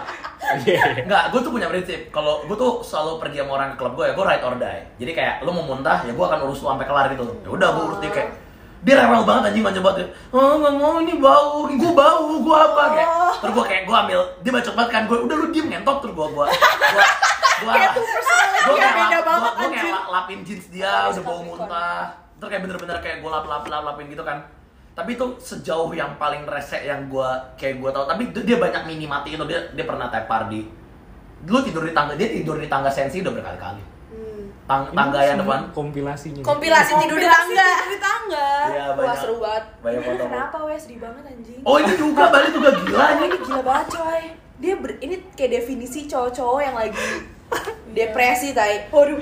Iya. Enggak, gue tuh punya prinsip. Kalau gue tuh selalu pergi sama orang ke klub gue ya, gue ride or die. Jadi kayak lu mau muntah, ya gue akan urus lu sampai kelar gitu. Ya udah, gue urus dia kayak dia rewel banget anjing manja banget. Oh, nggak mau ini bau, gue bau, gue apa kayak. Terus gue kayak gue ambil, dia bacot banget kan. Gue udah lu diem ngentot terus gue gue gue gue gue kayak gue- gue lapin jeans dia udah bau Capricorn. muntah terus kayak bener-bener kayak gue lap lap lap lapin gitu kan tapi itu sejauh yang paling resek yang gue kayak gue tahu tapi itu dia banyak mini mati itu dia dia pernah tepar di lu tidur di tangga dia tidur di tangga sensi udah berkali-kali Hmm. Tang- tangga yang depan kompilasinya Kompilasi tidur di Kompilasi tangga. tidur di tangga Iya, Wah seru banget. banyak foto Kenapa weh sedih banget anjing? oh ini juga Bali juga gila Ini ini gila banget coy. Dia ber- ini kayak definisi cowok-cowok yang lagi <laughs> depresi tai. Waduh.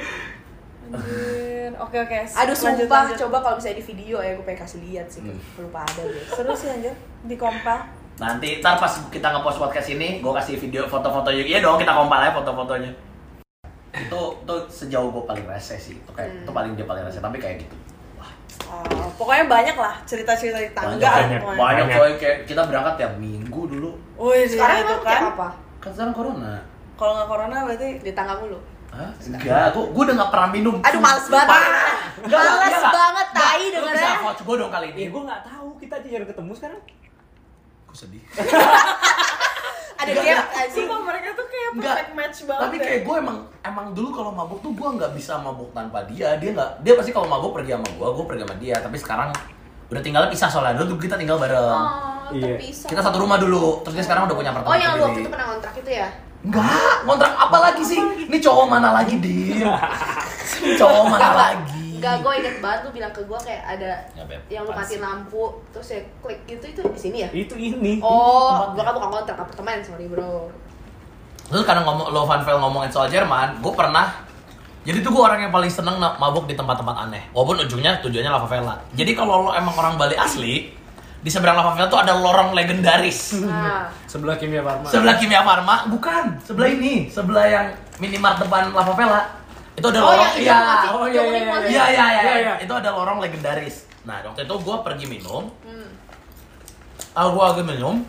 Anjir. Oke oke. Aduh Lanjut, sumpah, lanjut. coba kalau misalnya di video ya gue pengen kasih lihat sih. Hmm. Lupa ada deh. Seru sih anjir di kompal. nanti ntar pas kita ngepost podcast ini gue kasih video foto-foto juga iya dong kita kompal aja foto-fotonya itu itu sejauh gue paling rese sih itu kayak Hmm. itu paling dia paling rese tapi kayak gitu Oh, pokoknya banyak lah cerita-cerita di tangga. banyak banyak. pokoknya. banyak Banyak. coy kayak kita berangkat tiap minggu dulu Wih, Sekarang itu kan. apa? kan sekarang corona Kalau nggak corona berarti Di tangga mulu. Hah? Enggak, gua, gua udah gak pernah minum Aduh males banget. Enggak, Males enggak, enggak. banget tai bisa dengernya. coach gua dong kali ini ya gue nggak tahu kita aja jarang ketemu sekarang Gua sedih <laughs> Ada dia anjing. Sumpah mereka tuh kayak Enggak. perfect match banget. Tapi ya. kayak gue emang emang dulu kalau mabuk tuh gue nggak bisa mabuk tanpa dia. Dia nggak dia pasti kalau mabuk pergi sama gue, gue pergi sama dia. Tapi sekarang udah tinggalnya pisah soalnya dulu kita tinggal bareng. Oh, Iya. terpisah. Kita satu rumah dulu, terus dia sekarang udah punya Oh apartemen yang lu waktu itu pernah kontrak itu ya? Enggak, kontrak apa lagi sih? Ini cowok mana lagi, Din? cowok mana lagi? Enggak, gue inget banget lu bilang ke gue kayak ada Ya, Beb. yang lu Apaan matiin sih? lampu terus ya klik gitu itu di sini ya? itu ini Oh, gue kan bukan kontrak apartemen, sorry bro. Terus karena ngomong lo Van Vel ngomongin soal Jerman, gue pernah jadi tuh gue orang yang paling seneng mabuk di tempat-tempat aneh. Walaupun ujungnya tujuannya Lava Vela. Jadi kalau lo emang orang Bali asli, di seberang Lava Vela tuh ada lorong legendaris. Nah, <laughs> sebelah kimia farma Sebelah Kimia Farma, bukan, sebelah ini, sebelah yang minimart depan Lava Vela. Itu ada Oh, lorong, iya, oh, iya, iya, iya, ya? iya, iya, iya, Iya, itu ada lorong legendaris. Nah, waktu itu gue pergi minum, Hmm. ah gue lagi minum,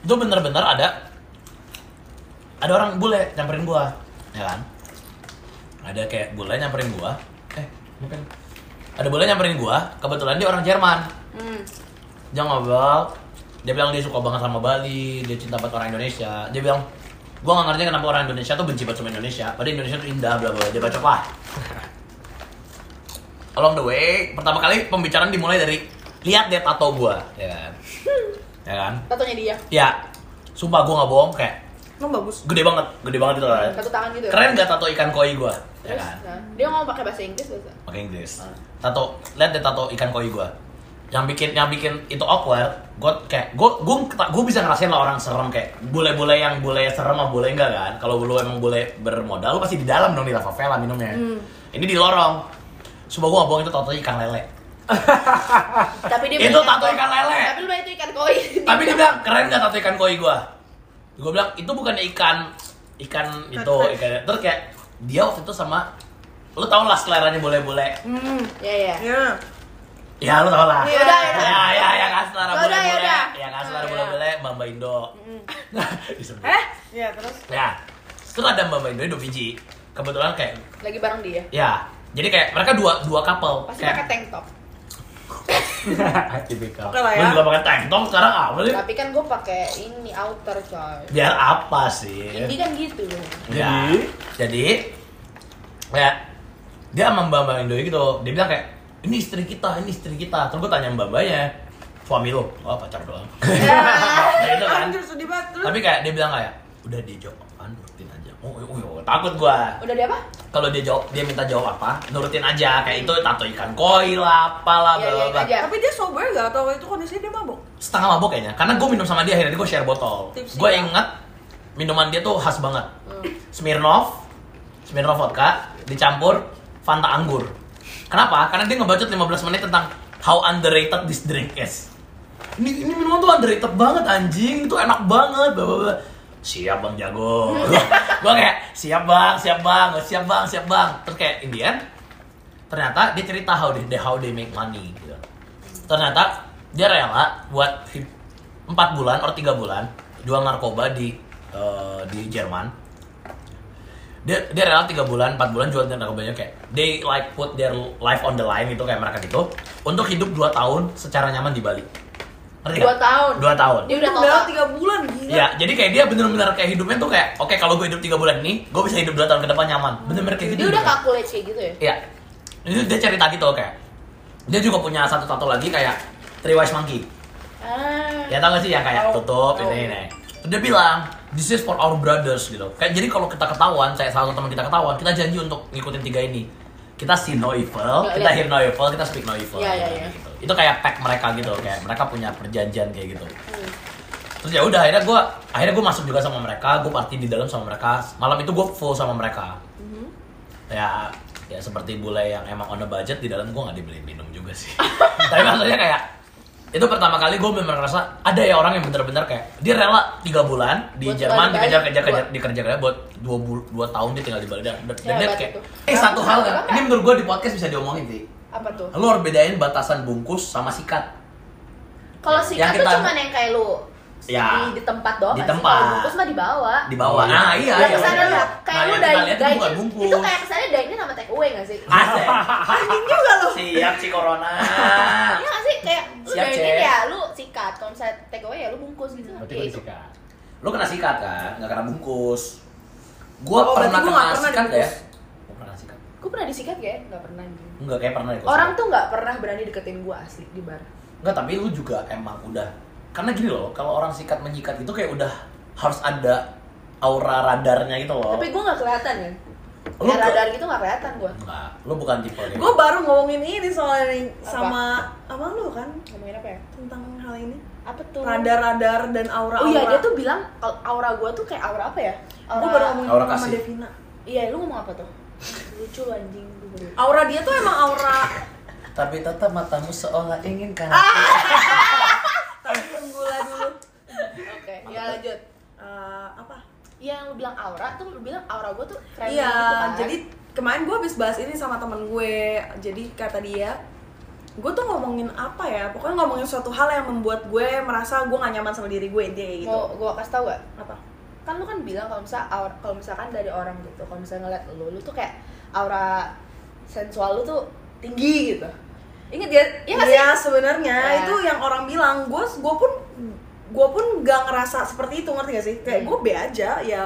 itu bener-bener ada ada orang bule nyamperin gua, ya kan? Ada kayak bule nyamperin gua, eh mungkin ada bule nyamperin gua, kebetulan dia orang Jerman. Hmm. Dia ngobrol, dia bilang dia suka banget sama Bali, dia cinta banget orang Indonesia. Dia bilang, gua nggak ngerti kenapa orang Indonesia tuh benci banget sama Indonesia. Padahal Indonesia tuh indah, bla bla. Dia baca lah. <laughs> Along the way, pertama kali pembicaraan dimulai dari lihat deh tato gua, ya kan? <laughs> Ya kan? Tatonya dia. Ya, sumpah gua nggak bohong kayak Emang bagus. gede banget, gede banget itu kan. Satu tangan gitu ya? Keren gak tato ikan koi gua? Ya kan? nah, dia ngomong pakai bahasa Inggris biasa. Pakai Inggris. Tato, lihat deh tato ikan koi gua. Yang bikin yang bikin itu awkward, gua kayak gua gua gua bisa ngerasain lah orang serem kayak bule-bule yang bule serem sama bule enggak kan. Kalau lu emang bule bermodal, lu pasti di dalam dong di lava vela minumnya. Ini di lorong. Sumpah gua nggak bohong itu tato ikan lele. <laughs> Tapi dia Itu tato ikan lele. Tapi lu bilang itu ikan koi. <laughs> Tapi dia bilang keren gak tato ikan koi gua? Gua bilang itu bukan ikan ikan itu ikan terus kayak dia waktu itu sama lu tau lah seleranya boleh-boleh Hmm. Ya ya. Ya. Ya lu tau lah Ya udah, ya udah. ya ya ya selera Ya udah, ya boleh-boleh udah. ya selera Ya, ya. boleh-boleh mbak mbak Indo <laughs> disebut Eh? Ya terus. ya terus ada mbak mbak Indo dua biji kebetulan kayak Lagi bareng dia. ya jadi kayak mereka dua dua couple Pasti pakai kayak tank top. <laughs> tipikal Oke lah lu ya. juga pakai tank top sekarang apa sih Tapi kan gue pakai ini outer coy. biar apa sih Ini kan gitu. Ya. Jadi ya dia sama Mbak Mbak Indo gitu. Dia bilang kayak ini istri kita, ini istri kita. Terus gue tanya Mbak Mbaknya, suami lo, oh pacar doang. <laughs> nah, itu kan. Anjir sedih banget. Terus. Tapi kayak dia bilang kayak udah dia jawab apa, nurutin aja. Oh, oh, oh, takut gua. Udah dia apa? Kalau dia jawab, dia minta jawab apa, nurutin aja. Kayak itu tato ikan koi lah, apalah, bla bla bla. aja. Tapi dia sober gak? Atau itu kondisinya dia mabuk? Setengah mabok kayaknya. Karena gue minum sama dia, akhirnya gue share botol. Gue ya? inget minuman dia tuh khas banget. Hmm. Smirnoff, Smirnoff vodka dicampur Fanta anggur. Kenapa? Karena dia ngebacot 15 menit tentang how underrated this drink is. Ini, ini minuman tuh underrated banget anjing, itu enak banget. Blah. Siap bang jago. <laughs> gua kayak siap bang, siap bang, siap bang, siap bang. Terus kayak Indian, ternyata dia cerita how they, how they make money gitu. Ternyata dia rela buat 4 bulan atau 3 bulan jual narkoba di eh, di Jerman dia dia rela tiga bulan empat bulan jual narkobanya kayak they like put their life on the line gitu kayak mereka gitu untuk hidup 2 tahun secara nyaman di Bali Ngerti Dua nggak? tahun. Dua tahun. Dia udah total. tiga bulan gila. Iya, jadi kayak dia bener-bener kayak hidupnya tuh kayak, oke kalau gue hidup tiga bulan ini, gue bisa hidup dua tahun ke depan nyaman. Bener-bener kayak gitu. Dia udah calculate kayak gitu ya. Iya. Itu dia cerita gitu kayak. Dia juga punya satu-satu lagi kayak Three Wise Monkey. Ah. Ya tau gak sih yang kayak Tahu. tutup Tahu. ini ini. Dia bilang, this is for our brothers gitu. Kayak jadi kalau kita ketahuan, saya salah satu teman kita ketahuan, kita janji untuk ngikutin tiga ini. Kita see no evil, kita hear no evil, kita speak no evil. Iya, iya, iya. Gitu. Itu kayak pact mereka gitu, kayak mereka punya perjanjian kayak gitu. Hmm. Terus ya udah akhirnya gue akhirnya gue masuk juga sama mereka, gue party di dalam sama mereka. Malam itu gue full sama mereka. Mhm. Ya ya seperti bule yang emang on a budget di dalam gue nggak dibeli minum juga sih. <laughs> Tapi maksudnya kayak itu pertama kali gue bener ngerasa ada ya orang yang bener-bener kayak dia rela tiga bulan di Buat Jerman dikejar-kejar kejar buat- dikerja kerja buat dua bul dua tahun dia tinggal di Bali. Dan, dan Ya, dia kayak itu. eh satu hal kan ini menurut gue di podcast bisa diomongin sih. Apa tuh? lu harus bedain batasan bungkus sama sikat. Kalau Yang sikat tuh kita- cuman yang kayak lu Ya. di, di tempat doang Di nggak sih? tempat. Kalau bungkus mah di bawah. di bawah Oh, iya. nah iya iya ke sana iya. lu kayak Nah, lu dari lihat itu dari kayak kesannya dine sama take away nggak sih? Asik. Anjing juga lo. siap si corona Iya nggak sih kayak lu Siap, dine Cek. ya lu sikat kalau misalnya take away ya lu bungkus gitu. Berarti Ya, gue itu. disikat. lu kena sikat kan nggak kena bungkus gua Oh, pernah gua kena nggak pernah sikat ya gua pernah sikat Gue pernah disikat ya? Nggak pernah gitu. enggak kayak pernah Orang tuh nggak pernah berani deketin gue asli di bar. Enggak, tapi lu juga emang udah karena gini loh, kalau orang sikat menyikat itu kayak udah harus ada aura radarnya gitu loh. Tapi gue nggak kelihatan kan. Lu ke- radar gitu nggak kelihatan gue. Enggak, lu bukan tipe kayak Gue baru ngomongin ini soalnya nih Apa? sama sama lu kan Ngomongin apa ya? tentang hal ini. Apa tuh? Radar-radar dan aura-aura. Oh iya dia tuh bilang kalau aura gue tuh kayak aura apa ya? Gue baru ngomongin Aura sama kasih. Devina. Iya lu ngomong apa tuh? Lucu lu anjing. Aura dia tuh emang aura tapi tetap matamu seolah ingin kan. Penggula dulu. Oke, ya lanjut. Eh, apa? Iya yang lu bilang aura tuh lu bilang aura gue tuh friendly Iya, gitu kan. jadi kemarin gue habis bahas ini sama temen gue. Jadi kata dia, gue tuh ngomongin apa ya? Pokoknya ngomongin suatu hal yang membuat gue merasa gue gak nyaman sama diri gue intinya kayak gitu. mau gue kasih tau gak? Apa? Kan lu kan bilang kalau aura, kalau misalkan dari orang gitu, kalau misalnya ngeliat lu, lu tuh kayak aura sensual lu tuh tinggi gitu. Ingat ya? Iya sih? Iya sebenarnya Ya. itu yang orang bilang. Gue gue pun gue pun gak ngerasa seperti itu ngerti gak sih? Kayak Hmm. gue be aja ya.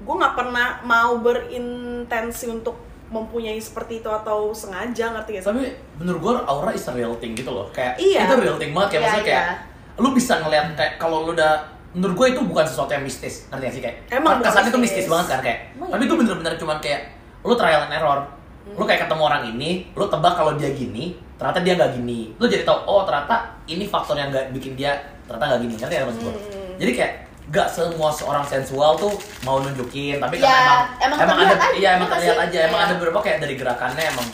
Gue nggak pernah mau berintensi untuk mempunyai seperti itu atau sengaja ngerti gak sih? Tapi menurut gua aura is a real thing gitu loh. Kayak Iya. itu real thing banget kayak Iya, maksudnya kayak iya. lu bisa ngeliat kayak kalau lu udah menurut gue itu bukan sesuatu yang mistis ngerti gak sih kayak Emang kesannya itu mistis. mistis banget kan kayak Emang tapi iya? itu bener-bener cuman kayak lu trial and error Hmm. lu kayak ketemu orang ini lu tebak kalau dia gini ternyata dia nggak gini lu jadi tahu oh ternyata ini faktor yang nggak bikin dia ternyata nggak gini ngerti ya maksud gue Hmm. jadi kayak gak semua seorang sensual tuh mau nunjukin tapi Ya, emang emang ada aja, iya emang iya terlihat aja sih? emang Iya. ada beberapa kayak dari gerakannya emang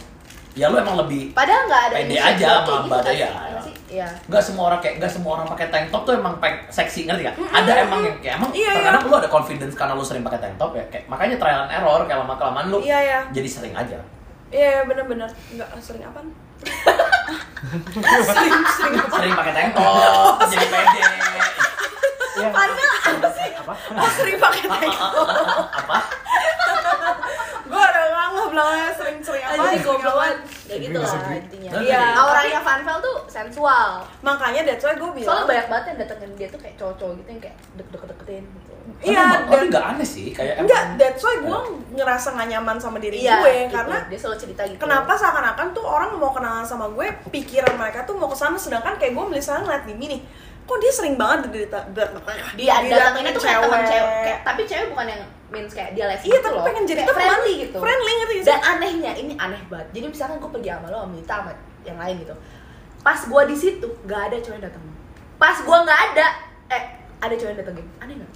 ya lu emang lebih Padahal nggak ada Pede aja sama gitu badan, kan? iya. Iya? Iya. nggak semua orang kayak nggak semua orang pakai tank top tuh emang peng, seksi ngerti gak? Ada emang yang kayak emang Iya, terkadang iya. lu ada confidence karena lu sering pakai tank top ya kayak makanya trial and error kayak lama kelamaan lu Iya ya. jadi sering aja. Iya bener-bener nggak sering apa? <laughs> sering sering apa? Sering pakai tank top jadi pede. Iya. Karena apa sih? Apa? Oh sering pakai tank top. Apa? Gue udah nggak belakangnya sering-sering apa? Anjing sering goblok apa. banget. Ya gitu lah intinya. Iya. Auranya Vanvel tuh sensual. Makanya that's why gue bilang. Soalnya banyak banget yang datengin dia tuh kayak cowok-cowok gitu yang kayak deket-deketin gitu. Iya, tapi dan- nggak aneh sih kayak emang- Enggak, that's why gue ngerasa gak nyaman sama diri gue gitu. karena dia selalu cerita gitu. kenapa seakan-akan tuh orang mau kenalan sama gue pikiran mereka tuh mau ke sana sedangkan kayak gue misalnya ngeliat di nih kok dia sering banget dia didatengin datengin tuh kayak teman cewek, kayak, tapi cewek bukan yang means kayak dia les iya gitu tapi loh. pengen jadi Kayak teman friendly gitu. friendly ngerti gak sih? Dan anehnya ini aneh banget. Jadi misalkan gue pergi sama lo sama Mita sama yang lain gitu. Pas gue di situ nggak ada cowok yang datengin. Pas gue nggak ada, eh ada cowok yang datengin. Aneh nggak?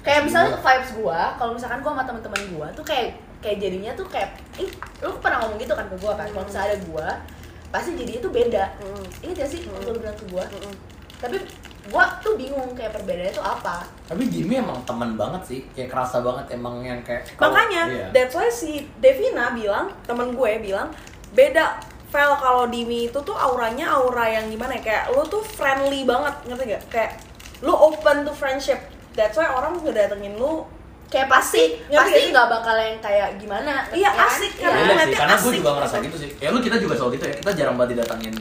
Kayak misalnya vibes gue, kalau misalkan gue sama teman-teman gue tuh kayak kayak jadinya tuh kayak, ih, lu pernah ngomong gitu kan ke gue kan? Kalau misalnya ada gue, pasti jadinya tuh beda. Mm. Ingat gak sih Mm. lu bilang ke gue? Tapi gue tuh bingung kayak perbedaannya tuh apa. Tapi Jimmy emang teman banget sih, kayak kerasa banget emang yang kayak makanya iya. that's why si Devina bilang temen gue bilang beda Vel kalau Dimi itu tuh auranya aura yang gimana ya kayak lu tuh friendly banget ngerti gak kayak lu open to friendship that's why orang udah datengin lu Kayak pasti, pasti nggak bakal yang kayak gimana. Iya, ya kan? asik, Iya. karena sih, ngeliatnya karena gue juga ngerasa gitu. gitu sih. Ya lu kita juga selalu gitu ya, kita jarang banget didatangin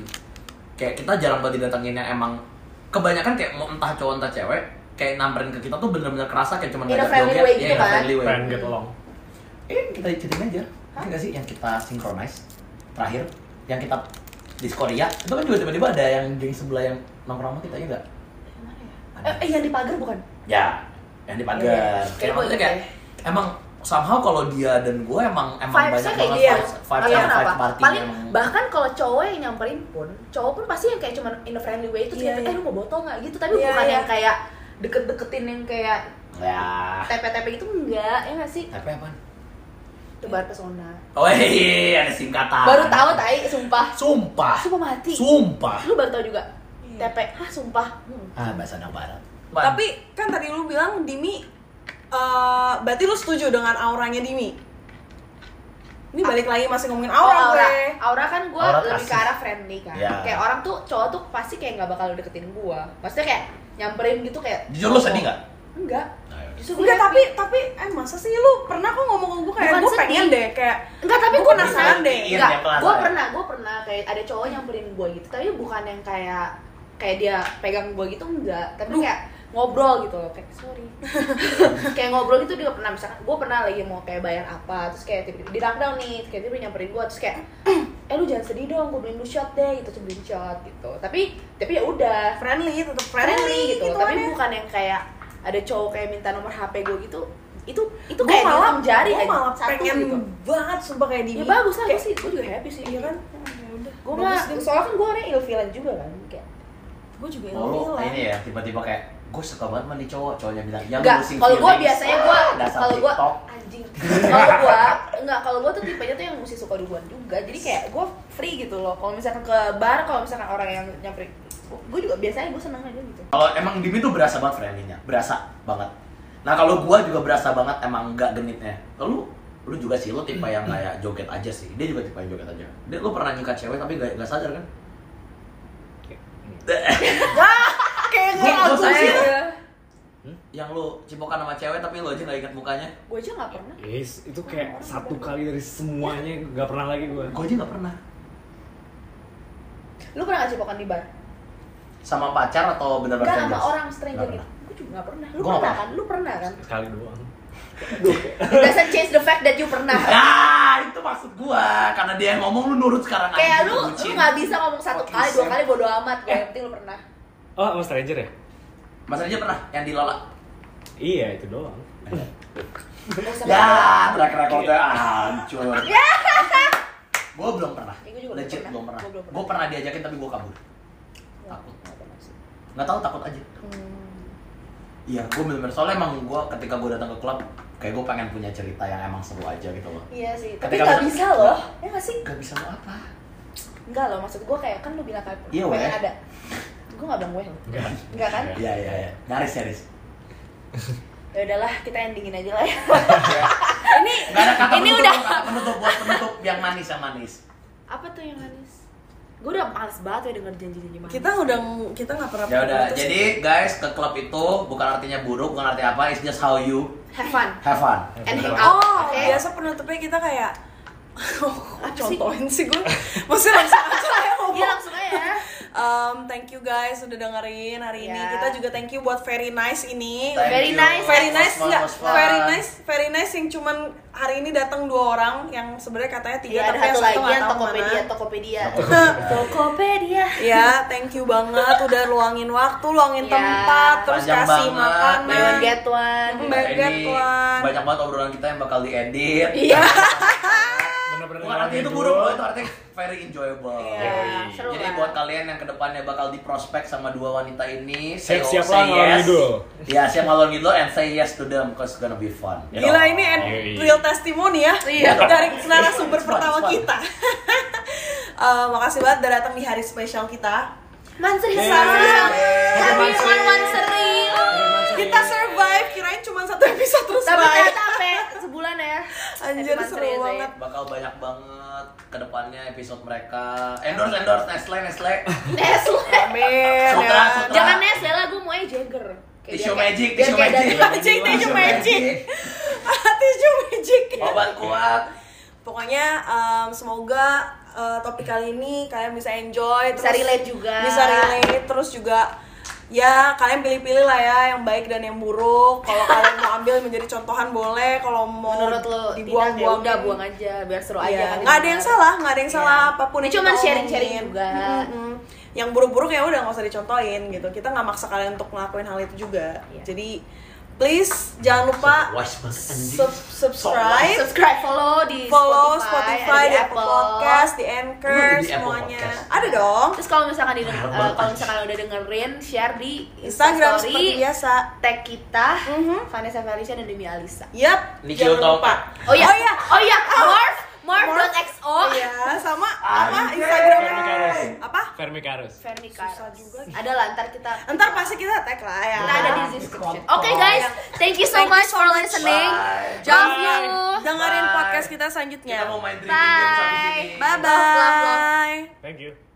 kayak kita jarang banget didatengin yang emang kebanyakan kayak mau entah cowok entah cewek kayak namperin ke kita tuh bener-bener kerasa kayak cuma ngajak friendly joget, way iya, gitu kan? friendly way. Friend get along. Eh, kita ceritain aja. Ada nggak sih yang kita synchronize terakhir yang kita di Korea itu kan juga tiba-tiba ada yang geng sebelah yang nongkrong sama kita ya enggak? Ya? Eh, eh, yang di pagar bukan? Ya, yang di Iya, pagar. iya. Kayak maksudnya gua kayak emang somehow kalau dia dan gue emang emang banyak kayak banget dia. vibes vibes Iya, yang kenapa? vibe party Paling emang. bahkan kalau cowok yang nyamperin pun, cowok pun pasti yang kayak cuman in a friendly way itu Iya, kayak, iya. eh lu mau botol nggak gitu, tapi Iya, bukan iya. yang kayak deket-deketin yang kayak ya. tepe-tepe gitu enggak, ya nggak sih? Tapi apa? Tebar pesona. Oh iya, ada singkatan. Baru tahu tai, sumpah. Sumpah. Sumpah mati. Sumpah. Lu baru tahu juga. Iya. Tepe, hah sumpah. Hmm. Ah, bahasa anak barat. Tapi kan tadi lu bilang Dimi eh berarti lu setuju dengan auranya Dimi? Ini balik lagi masih ngomongin Oh, aura, aura. gue. Aura kan gue Aura lebih kasih. ke arah friendly kan. Ya. Kayak orang tuh cowok tuh pasti kayak nggak bakal deketin gue. Maksudnya kayak nyamperin gitu kayak. Jujur lu sedih nggak? Enggak. Nah, yaudah. Justru Enggak, tapi tapi eh masa sih lu pernah kok ngomong ke gue kayak Bukan gue sedih. pengen deh kayak Enggak, tapi Gua gue penasaran pernah deh. Iya, Enggak, gue pernah, gue pernah kayak ada cowok nyamperin gue gitu, tapi bukan yang kayak kayak dia pegang gue gitu enggak, tapi Duh. kayak ngobrol gitu loh, kayak sorry, <laughs> kayak ngobrol gitu dia pernah misalkan gue pernah lagi mau kayak bayar apa, terus kayak tiba-tiba di lockdown nih, kayak tiba nyamperin gue, terus kayak eh lu jangan sedih dong, gue beliin lu shot deh, gitu, terus beliin shot gitu, tapi tapi ya udah friendly tetap friendly, friendly, gitu, gitu tapi kan ya. bukan yang kayak ada cowok kayak minta nomor HP gue gitu, itu itu Gua kayak malah jari gua aja, malah satu pengen gitu. banget sumpah kayak Dimi. Ya bagus lah, Kayak- sih, gue juga happy sih. Iya kan? Gue mah, soalnya kan gue orangnya ilfilan juga kan, kayak Gue juga Oh, lu ilfil ini ya tiba-tiba kayak gue suka banget mandi cowok, cowoknya bilang ya Enggak, losing kalau gue feelings." biasanya gue, Ah, kalau gue anjing, kalau gue enggak, kalau gue tuh tipenya tuh yang mesti suka duluan juga, jadi kayak gue free gitu loh. Kalau misalkan ke bar, kalau misalkan orang yang nyamperin, gue juga biasanya gue seneng aja gitu. Kalau emang Dimi tuh berasa banget friendly-nya, berasa banget. Nah kalau gua juga berasa banget emang nggak genitnya. Lu lu juga sih, lu tipe yang kayak joget aja sih. Dia juga tipe yang joget aja. Dia lu pernah nyikat cewek tapi gak, gak sadar kan? <laughs> kayak sayang. sih. Iya. yang lu cipokan sama cewek tapi lu aja gak ingat mukanya. Gue aja nggak pernah. Yes, itu kayak satu kali dari semuanya nggak pernah lagi gue. Gua aja gak pernah. Lu pernah nggak cipokan di bar? Sama pacar atau bener-bener Enggak sama orang stranger gitu. Gue juga nggak pernah. Lu Gua pernah pernah. kan? Lu pernah kan? Sekali doang. It doesn't change the fact that you pernah. <laughs> Ah, itu maksud gua. Karena dia yang ngomong lu nurut sekarang Kayak lu, lu nggak bisa ngomong satu kali, dua kali bodo amat. Gue yang penting lu pernah. Oh, sama stranger ya? Mas aja pernah yang di Lola. Iya, itu doang. Gak <laughs> Ya, track recordnya hancur. <laughs> Gue belum pernah. Ya, juga belum Legit pernah. belum pernah. Gua belum pernah. Gue pernah diajakin tapi gue kabur. amat. Takut. Nggak tahu takut aja. Hmm. Iya, gue bener-bener soalnya emang gue ketika gue datang ke klub kayak gue pengen punya cerita yang emang seru aja gitu loh. Iya sih, tapi Ketika nggak bisa- bisa loh. Ya nggak sih? Gak bisa lo apa? Enggak loh, maksud gue kayak kan lu bilang kayak Iya, pengen ada. <laughs> Gue nggak bilang gue loh. Enggak. Enggak kan? Iya iya iya. Nyaris nyaris. Ya udahlah, kita endingin aja lah ya. <laughs> Ini Gak ada kata Ini penutup, udah. kata penutup buat penutup yang manis yang manis. Apa tuh yang manis? Gue udah males banget ya denger janji-janji manis. kita udah kita nggak pernah Ya udah, jadi guys ke klub itu bukan artinya buruk, bukan artinya apa, it's just how you have fun have fun. and hang sih. out. oh oke? biasa penutupnya kita kayak <laughs> sih? contohin sih gue maksudnya langsung aja lah <laughs> ya ngomong Iya langsung aja ya. Um, thank you guys udah dengerin hari ini. Ya. Kita juga thank you buat very nice ini. Thank Very you. nice. very nice enggak? Very nice, very nice yang cuman hari ini datang dua orang yang sebenarnya katanya tiga Iya ada tapi yang satu lagi nggak yang Tokopedia, mana. Tokopedia. Tokopedia. <laughs> Tokopedia. Ya, thank you banget udah luangin waktu, luangin Ya. tempat, terus Panjang kasih banget. makanan. Buy one get one. Baget, ini Wan. banyak banget obrolan kita yang bakal diedit. Iya. <laughs> Bukan artinya itu buruk loh, itu artinya very enjoyable. Iya, seru Jadi lah. buat kalian yang ke depannya bakal diprospek sama dua wanita ini, say, Siap-siap say lah ngalor yes. ngidul. Ya, siap ngalor ngidul and say yes to them cause it's gonna be fun. You Gila know? ini ed- Yoi. real testimony ya Iya. dari narasumber pertama kita. <laughs> Eh, makasih banget udah datang di hari spesial kita. Manseri Yeay. Happy Manseri. Kita survive, kirain cuma satu episode terus Tapi ternyata sampai sebulan ya. <laughs> Anjir, seru Zay. banget. bakal banyak banget ke depannya episode mereka endorse endorse Nestle Nestle <laughs> Nestle. Amin Sutra, ya. sutra. Jangan Nestle lah, gue maunya Jagger. Kayak Tisu biar kayak- magic, tisu kayak magic. Tisu magic. <laughs> Tisu magic. Obat kuat. Pokoknya em, semoga eh, topik kali ini kalian bisa enjoy, Bisa relate juga. bisa relate, terus juga ya kalian pilih-pilih lah ya yang baik dan yang buruk. Kalau kalian mau ambil menjadi contohan boleh, kalau mau Menurut lo tidak ya dibuang-buang udah buang aja biar seru aja Iya, kan nggak ada yang salah, nggak ada yang Iya. salah apa pun cuman kita sharing-sharing omongin. juga. Yang buruk-buruk ya udah nggak usah dicontohin gitu. Kita nggak maksa kalian untuk ngelakuin hal itu juga. Iya. Jadi please jangan lupa sub- subscribe, subscribe follow di follow Spotify, Spotify, ada di Apple Podcast, di Anchor, di Apple semuanya. Podcast. Ada dong. Terus kalau misalkan di banget. kalau misalkan udah dengerin, share di Instagram Instastory, seperti biasa. tag kita, Mhm. Vanessa Felicia dan Demi Alisa. Yap, Niki jangan lupa. Oh iya, Oh iya. oh iya, Morph, Morph.xo. Iya, sama apa. Instagramnya? Fermi Karus. Apa? Fermi Karus. Fermi Susah juga. Ada lah, ntar kita Ntar pasti kita tag lah ya. kita ada di description. Oke guys, thank you so Thank much for listening. Love you. Dengerin podcast kita selanjutnya. Kita mau main drinking games habis ini. Bye bye. Thank you.